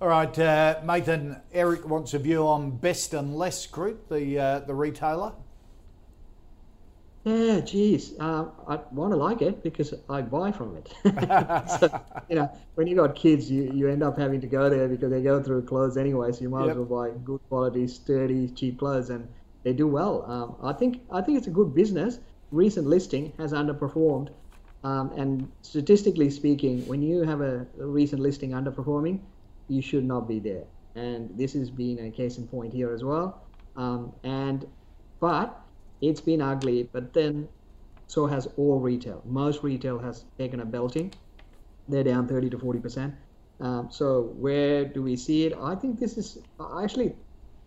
All right, uh, Mathan, Eric wants a view on Best and Less Group, the, uh, the retailer. Yeah, geez, uh, I want to like it because I buy from it. so, you know, when you got kids, you, you end up having to go there because they go through clothes anyway. So you might yep. as well buy good quality, sturdy, cheap clothes, and they do well. Um, I think I think it's a good business. Recent listing has underperformed, um, and statistically speaking, when you have a, recent listing underperforming, you should not be there. And this has been a case in point here as well. Um, and but it's been ugly, but then so has all retail. Most retail has taken a belting. They're down 30 to 40 percent. Um, so where do we see it? I think this is actually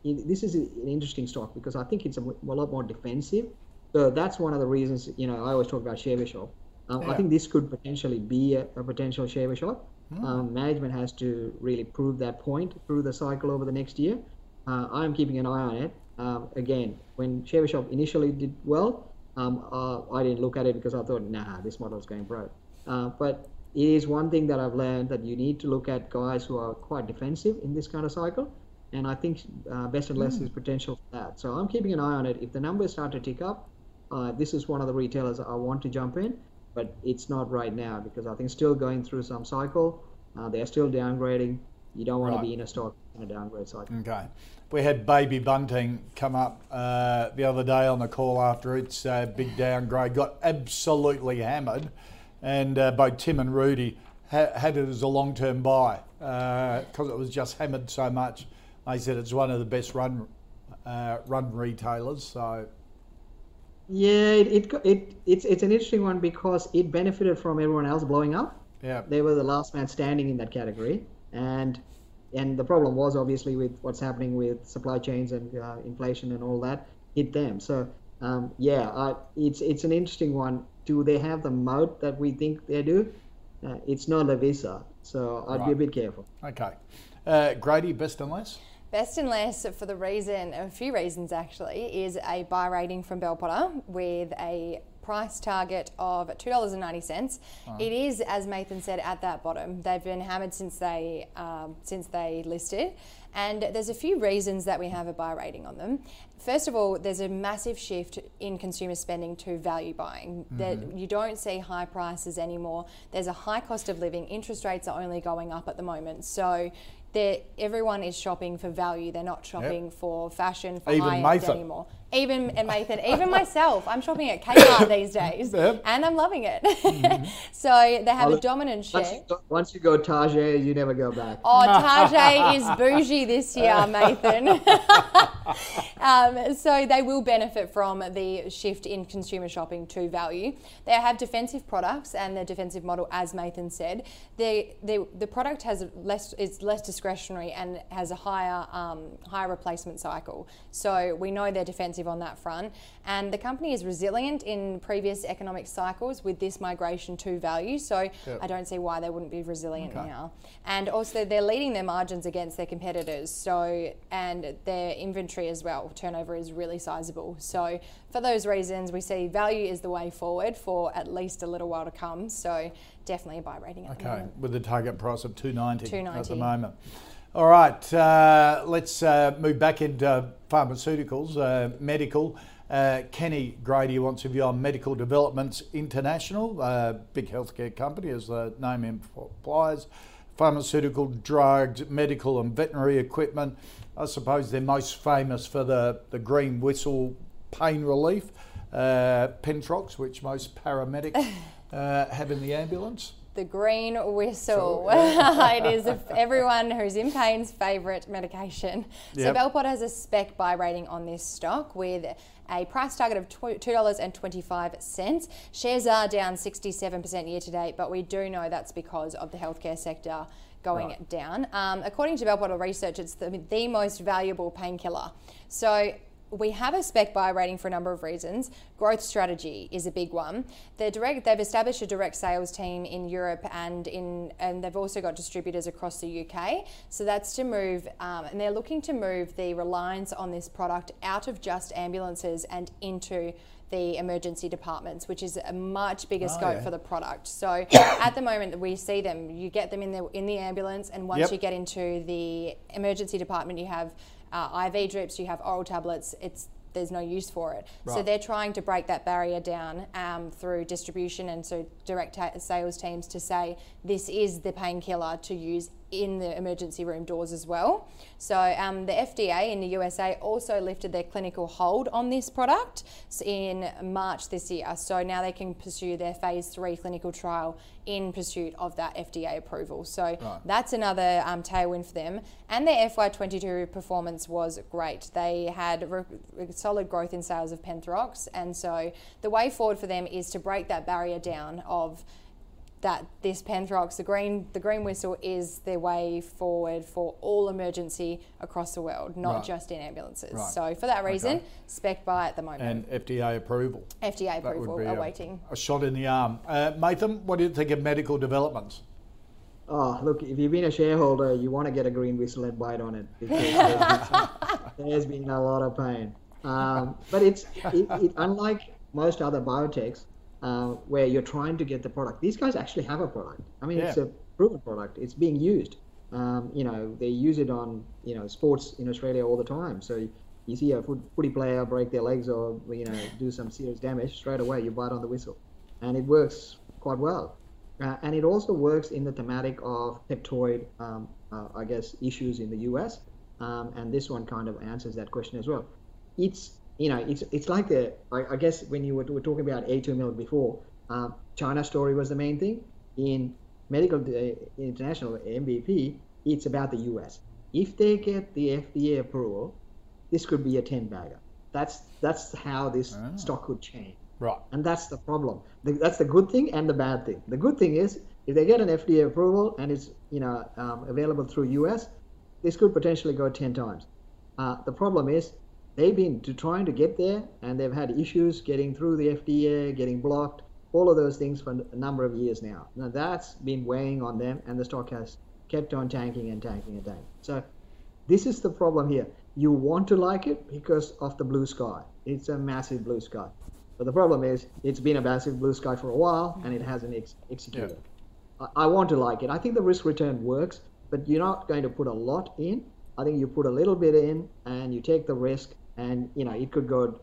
this is an interesting stock because I think it's a, a lot more defensive. So that's one of the reasons. You know, I always talk about Shaver Shop. Um, yeah. I think this could potentially be a, a potential Shaver Shop. Mm. Um, management has to really prove that point through the cycle over the next year. Uh, I'm keeping an eye on it. Um, again, when Shaver Shop initially did well, um, uh, I didn't look at it because I thought, nah, this model is going broke. Uh, but it is one thing that I've learned that you need to look at guys who are quite defensive in this kind of cycle. And I think uh, Best and Less mm. is potential for that. So I'm keeping an eye on it. If the numbers start to tick up, uh, this is one of the retailers I want to jump in, but it's not right now because I think still going through some cycle. Uh, they're still downgrading. You don't want right. to be in a stock in a downgrade cycle. Okay. We had Baby Bunting come up uh, the other day on the call after its uh, big downgrade, got absolutely hammered, and uh, both Tim and Rudy ha- had it as a long term buy because uh, it was just hammered so much. They said it's one of the best run uh, run retailers. So yeah, it, it, it it's it's an interesting one because it benefited from everyone else blowing up. Yeah, they were the last man standing in that category, and and the problem was obviously with what's happening with supply chains and uh, inflation and all that hit them. So um, yeah, uh, it's it's an interesting one. Do they have the moat that we think they do? Uh, it's not a visa, so I'd right. be a bit careful. Okay, uh, Grady, best and less. Best and less for the reason, a few reasons actually, is a buy rating from Bell Potter with a price target of $2.90. Oh. It is, as Nathan said, at that bottom. They've been hammered since they um, since they listed, and there's a few reasons that we have a buy rating on them. First of all, there's a massive shift in consumer spending to value buying. Mm-hmm. That you don't see high prices anymore. There's a high cost of living. Interest rates are only going up at the moment, so everyone is shopping for value. They're not shopping yep. for fashion, for high end anymore even and Nathan, even myself, I'm shopping at Kmart these days, yep. and I'm loving it. Mm-hmm. so they have a dominant share. Once you, once you go Target, you never go back. Oh, Target is bougie this year, Nathan. um, so they will benefit from the shift in consumer shopping to value. They have defensive products and their defensive model, as Nathan said. The the, the product has less is less discretionary and has a higher um, higher replacement cycle. So we know they're defensive on that front. And the company is resilient in previous economic cycles with this migration to value. So yep. I don't see why they wouldn't be resilient okay. now. And also, they're leading their margins against their competitors. So, and their inventory as well, turnover is really sizable. So, for those reasons, we see value is the way forward for at least a little while to come. So, definitely a buy rating at okay. the moment. With the target price of 290, 290. at the moment. All right, uh, let's uh, move back into pharmaceuticals, uh, medical. Uh, Kenny Grady wants a view on Medical Developments International, a big healthcare company, as the name implies. pharmaceutical, drugs, medical, and veterinary equipment. I suppose they're most famous for the, the green whistle pain relief, uh, Penthrox, which most paramedics uh, have in the ambulance. The green whistle. Sure, yeah. it is everyone who's in pain's favourite medication. So yep. Bell Potter has a spec buy rating on this stock with a price target of $2.25. Shares are down 67% year to date, but we do know that's because of the healthcare sector going right. down. Um, according to Bell Potter Research, it's the, the most valuable painkiller. So we have a spec buy rating for a number of reasons. Growth strategy is a big one. They're direct, they've established a direct sales team in Europe and in and they've also got distributors across the UK. So that's to move, um, and they're looking to move the reliance on this product out of just ambulances and into the emergency departments, which is a much bigger oh, scope yeah. for the product. So at the moment, we see them. You get them in the in the ambulance, and once yep. you get into the emergency department, you have uh, IV drips, you have oral tablets. It's there's no use for it. Right. So they're trying to break that barrier down um, through distribution and so direct ta- sales teams to say this is the painkiller to use in the emergency room doors as well. So um, the FDA in the USA also lifted their clinical hold on this product in March this year. So now they can pursue their phase three clinical trial in pursuit of that FDA approval. So right. that's another um, tailwind for them. And their FY22 performance was great. They had re- solid growth in sales of Penthrox. And so the way forward for them is to break that barrier down of that this Penthrox, the green, the green whistle, is their way forward for all emergency across the world, not right. just in ambulances. Right. So for that reason, okay. spec buy at the moment. And FDA approval. FDA that approval awaiting. A, a, shot in the arm. Uh, Mathan, what do you think of medical developments? Oh, look, if you've been a shareholder, you want to get a green whistle and bite on it because there's been a lot of pain. Um, but it's it, it, unlike most other biotechs, uh, where you're trying to get the product. These guys actually have a product. I mean, yeah. it's a proven product. It's being used. Um, you know, they use it on you know sports in Australia all the time. So you see a footy player break their legs or you know do some serious damage, straight away you bite on the whistle, and it works quite well. Uh, and it also works in the thematic of peptoid, um, uh, I guess, issues in the US. Um, and this one kind of answers that question as well. It's you know, it's it's like the I, I guess when you were, were, talking about A2 milk before, uh, China story was the main thing. In medical uh, international MVP, it's about the US. If they get the FDA approval, this could be a 10 bagger. That's that's how this oh. stock could change. Right. And that's the problem. The, that's the good thing and the bad thing. The good thing is if they get an FDA approval and it's you know um, available through US, this could potentially go 10 times. Uh, the problem is they've been to trying to get there and they've had issues getting through the FDA, getting blocked, all of those things for a number of years now. Now that's been weighing on them and the stock has kept on tanking and tanking and tanking. So this is the problem here. You want to like it because of the blue sky. It's a massive blue sky. But the problem is it's been a massive blue sky for a while and it hasn't ex- executed. Yeah. I, I want to like it. I think the risk return works, but you're not going to put a lot in. I think you put a little bit in and you take the risk and you know it could go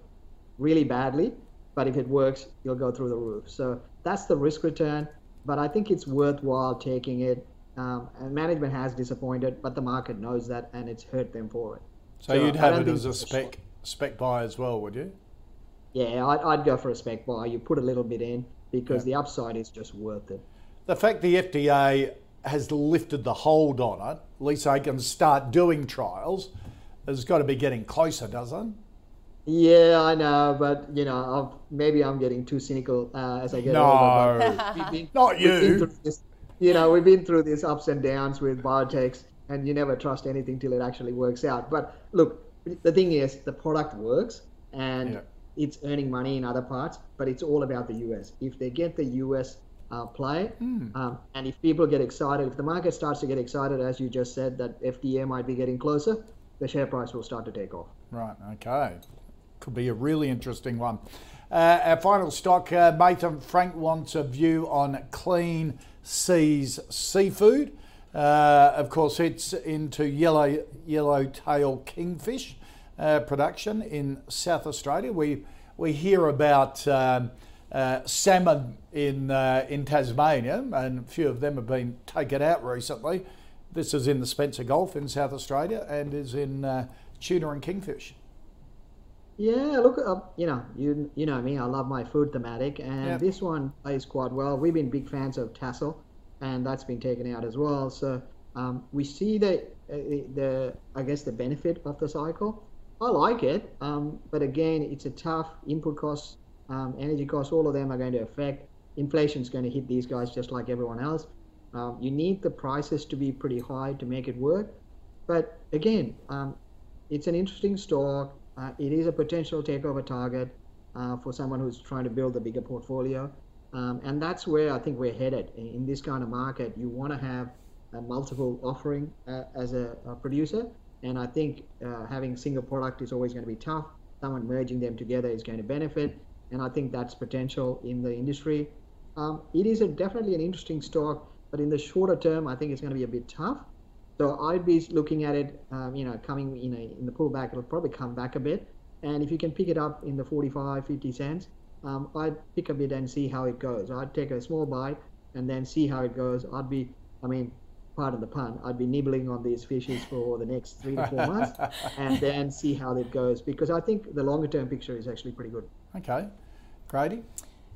really badly but if it works you'll go through the roof. So that's the risk return but i think it's worthwhile taking it. Um, and management has disappointed but the market knows that and it's hurt them for it. So, so you'd have it as a spec spec buy as well would you? Yeah I'd, I'd, go for a spec buy. You put a little bit in because yeah. the upside is just worth it. The fact the fda has lifted the hold on it at least they can start doing trials has got to be getting closer, doesn't Yeah, I know, but you know, I've, maybe I'm getting too cynical uh, as I get no, older. No, not you. This, you know, we've been through these ups and downs with biotechs, and you never trust anything till it actually works out. But look, the thing is, the product works, and yeah. it's earning money in other parts, but it's all about the US. If they get the US uh, play. Mm. Um, and if people get excited, if the market starts to get excited, as you just said, that FDA might be getting closer, the share price will start to take off. Right, okay. Could be a really interesting one. Uh, our final stock, uh, Mathan Frank wants a view on Clean Seas Seafood. Uh, of course, it's into yellow yellowtail kingfish uh, production in South Australia. We we hear about um, uh, salmon in uh, in Tasmania, and a few of them have been taken out recently. This is in the Spencer Gulf in South Australia, and is in uh, tuna and kingfish. Yeah, look, uh, you know, you you know me. I love my food thematic, and yep. this one plays quite well. We've been big fans of Tassal, and that's been taken out as well. So um, we see the uh, the I guess the benefit of the cycle. I like it, um, but again, it's a tough input costs, um, energy costs. All of them are going to affect. Inflation is going to hit these guys just like everyone else. Um, you need the prices to be pretty high to make it work. But again, um, it's an interesting stock uh, it is a potential takeover target uh, for someone who's trying to build a bigger portfolio. Um, and that's where I think we're headed. In, this kind of market, you want to have a multiple offering uh, as a, a, producer. And I think uh, having single product is always going to be tough. Someone merging them together is going to benefit. And I think that's potential in the industry. Um, it is a, definitely an interesting stock, but in the shorter term, I think it's going to be a bit tough. So I'd be looking at it, um, you know, coming in, know, in the pullback, it'll probably come back a bit. And if you can pick it up in the 45, 50 cents, um, I'd pick a bit and see how it goes. I'd take a small bite and then see how it goes. I'd be, I mean, pardon the pun, I'd be nibbling on these fishes for the next three to four months and then see how it goes because I think the longer term picture is actually pretty good. Okay. Grady?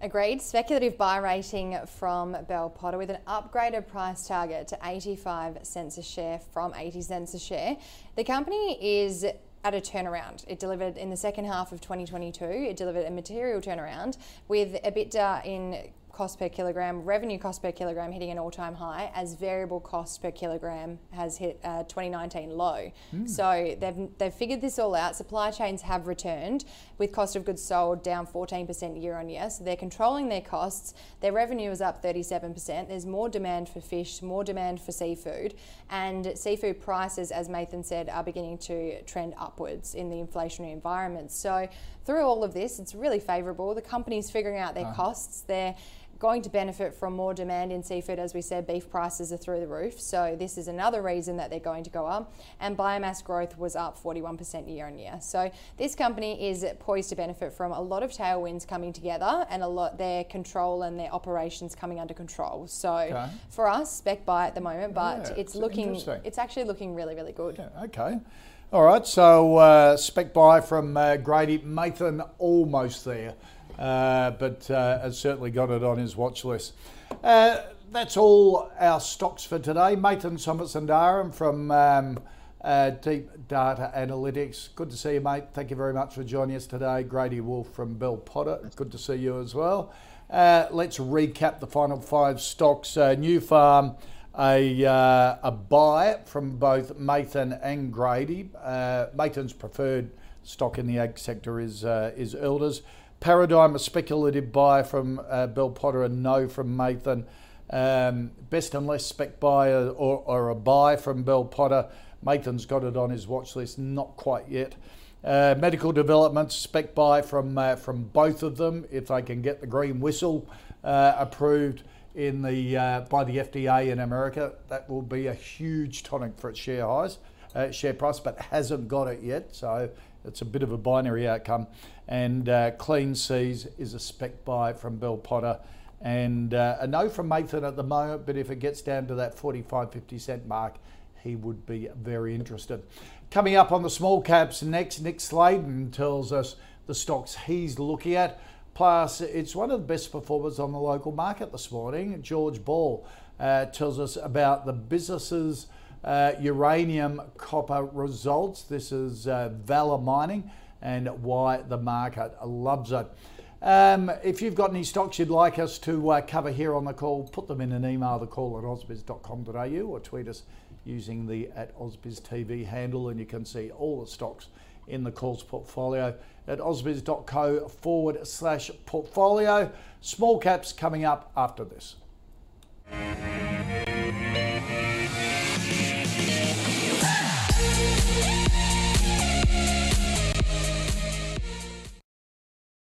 Agreed. Speculative buy rating from Bell Potter with an upgraded price target to 85 cents a share from 80 cents a share. The company is at a turnaround. It delivered in the second half of 2022, it delivered a material turnaround with EBITDA in cost per kilogram, revenue cost per kilogram hitting an all-time high as variable cost per kilogram has hit a 2019 low. Mm. So they've they've figured this all out. Supply chains have returned with cost of goods sold down 14% year on year. So they're controlling their costs. Their revenue is up 37%. There's more demand for fish, more demand for seafood, and seafood prices, as Nathan said, are beginning to trend upwards in the inflationary environment. So through all of this, it's really favourable. The company's figuring out their uh-huh. costs. They're going to benefit from more demand in seafood. As we said, beef prices are through the roof. So this is another reason that they're going to go up. And biomass growth was up 41% year on year. So this company is poised to benefit from a lot of tailwinds coming together and a lot their control and their operations coming under control. So okay. for us, spec buy at the moment, but yeah, it's, it's looking, it's actually looking really, really good. Yeah, okay. All right, so uh, spec buy from uh, Grady Mathan, almost there uh, but uh, has certainly got it on his watch list. Uh, that's all our stocks for today. Mathan Somasundaram from um, uh, Deep Data Analytics. Good to see you, mate. Thank you very much for joining us today. Grady Wulff from Bell Potter. Good to see you as well. Uh, let's recap the final five stocks. Uh, Farm a, uh, a buy from both Mathan and Grady. Uh, Mathan's preferred stock in the ag sector is, uh, is Elders. Paradigm, a speculative buy from uh, Bell Potter, and no from Mathan. Um, best and less spec buy or, or, a buy from Bell Potter. Mathan's got it on his watch list, not quite yet. Uh, medical developments, spec buy from uh, from both of them if they can get the green whistle uh, approved in the uh, by the FDA in America. That will be a huge tonic for its share highs, uh, share price, but hasn't got it yet. So it's a bit of a binary outcome. And uh, Clean Seas is a spec buy from Bell Potter. And uh, a no from Nathan at the moment, but if it gets down to that 45, 50 cent mark, he would be very interested. Coming up on the small caps next, Nick Sladen tells us the stocks he's looking at. Plus, it's one of the best performers on the local market this morning. George Ball uh, tells us about the businesses uh, uranium copper results. This is uh, Valor Mining and why the market loves it. Um, if you've got any stocks you'd like us to uh, cover here on the call, put them in an email, the call at ausbiz.com.au or tweet us using the at ausbiztv handle and you can see all the stocks in the calls portfolio at ausbiz.co forward slash portfolio. Small caps coming up after this.